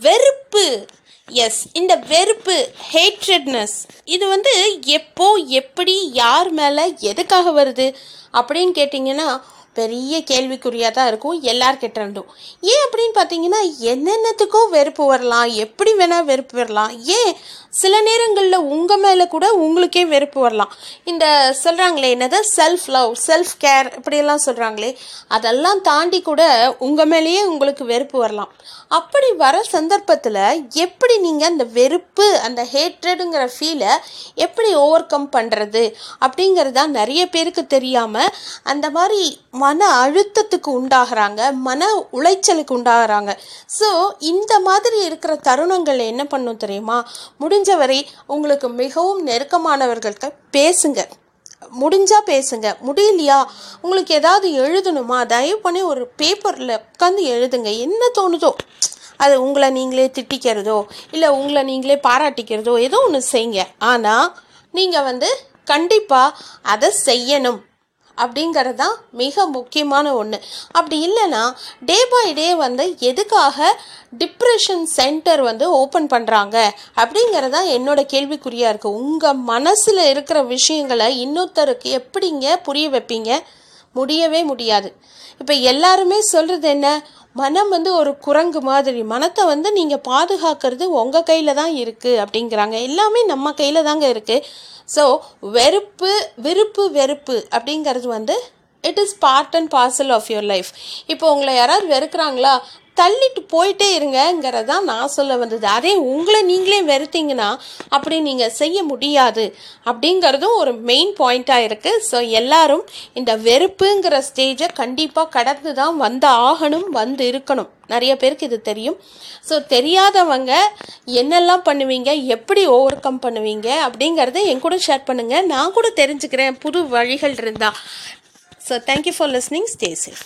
வெறுப்பு. எஸ் இந்த வெறுப்பு ஹேட்ரட்னஸ் இது வந்து எப்போ எப்படி யார் மேலே எதுக்காக வருது? அப்படின்னு கேட்டிங்கன்னா பெரிய கேள்விக்குறியாக தான் இருக்கும் எல்லார்கிட்ட இருந்தும். ஏன் அப்படின்னு பார்த்தீங்கன்னா என்னென்னத்துக்கும் வெறுப்பு வரலாம் எப்படி வேணால் வெறுப்பு வரலாம். ஏன்? சில நேரங்களில் உங்கள் மேலே கூட உங்களுக்கே வெறுப்பு வரலாம். இந்த சொல்கிறாங்களே என்னது? செல்ஃப் லவ் செல்ஃப் கேர் இப்படியெல்லாம் சொல்கிறாங்களே அதெல்லாம் தாண்டி கூட உங்கள் மேலேயே உங்களுக்கு வெறுப்பு வரலாம். அப்படி வர சந்தர்ப்பத்தில் எப்படி நீங்கள் அந்த வெறுப்பு அந்த ஹேட்ரடுங்கிற ஃபீலை எப்படி ஓவர் கம் பண்ணுறது அப்படிங்கிறது தான் நிறைய பேருக்கு தெரியாமல் அந்த மாதிரி மன அழுத்தத்துக்கு உண்டாகிறாங்க மன உளைச்சலுக்கு உண்டாகிறாங்க. ஸோ இந்த மாதிரி இருக்கிற தருணங்கள் என்ன பண்ணும் தெரியுமா? முடிஞ்சவரை உங்களுக்கு மிகவும் நெருக்கமானவர்கள்ட்ட பேசுங்க. முடிஞ்சால் பேசுங்க. முடியலையா? உங்களுக்கு ஏதாவது எழுதணுமா? தயவு பண்ணி ஒரு பேப்பரில் உட்காந்து எழுதுங்க. என்ன தோணுதோ? அது உங்களை நீங்களே திட்டிக்கிறதோ இல்லை உங்களை நீங்களே பாராட்டிக்கிறதோ ஏதோ ஒன்று செய்யுங்க. ஆனால் நீங்கள் வந்து கண்டிப்பாக அதை செய்யணும். அப்படிங்கிறது தான் மிக முக்கியமான ஒன்று அப்படி இல்லைன்னா டே பை டே வந்து எதுக்காக டிப்ரெஷன் சென்டர் வந்து ஓப்பன் பண்ணுறாங்க அப்படிங்கிறது தான் என்னோட கேள்விக்குறியாக இருக்குது உங்கள் மனசில் இருக்கிற விஷயங்களை இன்னொருத்தருக்கு எப்படிங்க புரிய வைப்பீங்க? முடியவே முடியாது. இப்போ எல்லாருமே சொல்கிறது என்ன? மனம் வந்து ஒரு குரங்கு மாதிரி. மனத்தை வந்து நீங்கள் பாதுகாக்கிறது உங்கள் கையில் தான் இருக்குது அப்படிங்கிறாங்க. எல்லாமே நம்ம கையில் தாங்க இருக்குது ஸோ வெறுப்பு விருப்பு வெறுப்பு அப்படிங்கிறது வந்து it is part and parcel of your life இப்போ உங்களை யாராவது வெறுக்கிறாங்களா தள்ளிட்டு போயிட்டே இருங்கங்கிறது தான் நான் சொல்ல வந்தது. அதே உங்களை நீங்களே வெறுத்தீங்கன்னா அப்படி நீங்கள் செய்ய முடியாது அப்படிங்கிறதும் ஒரு மெயின் பாயிண்ட்டாக இருக்குது ஸோ எல்லாரும் இந்த வெறுப்புங்கிற ஸ்டேஜை கண்டிப்பாக கடந்து தான் வந்து ஆகணும் வந்து இருக்கணும். நிறைய பேருக்கு இது தெரியும். ஸோ தெரியாதவங்க என்னெல்லாம் பண்ணுவீங்க எப்படி ஓவர் கம் பண்ணுவீங்க அப்படிங்கிறத என் கூட ஷேர் பண்ணுங்கள் நான் கூட தெரிஞ்சுக்கிறேன் புது வழிகள் இருந்தால் so thank you for listening stay safe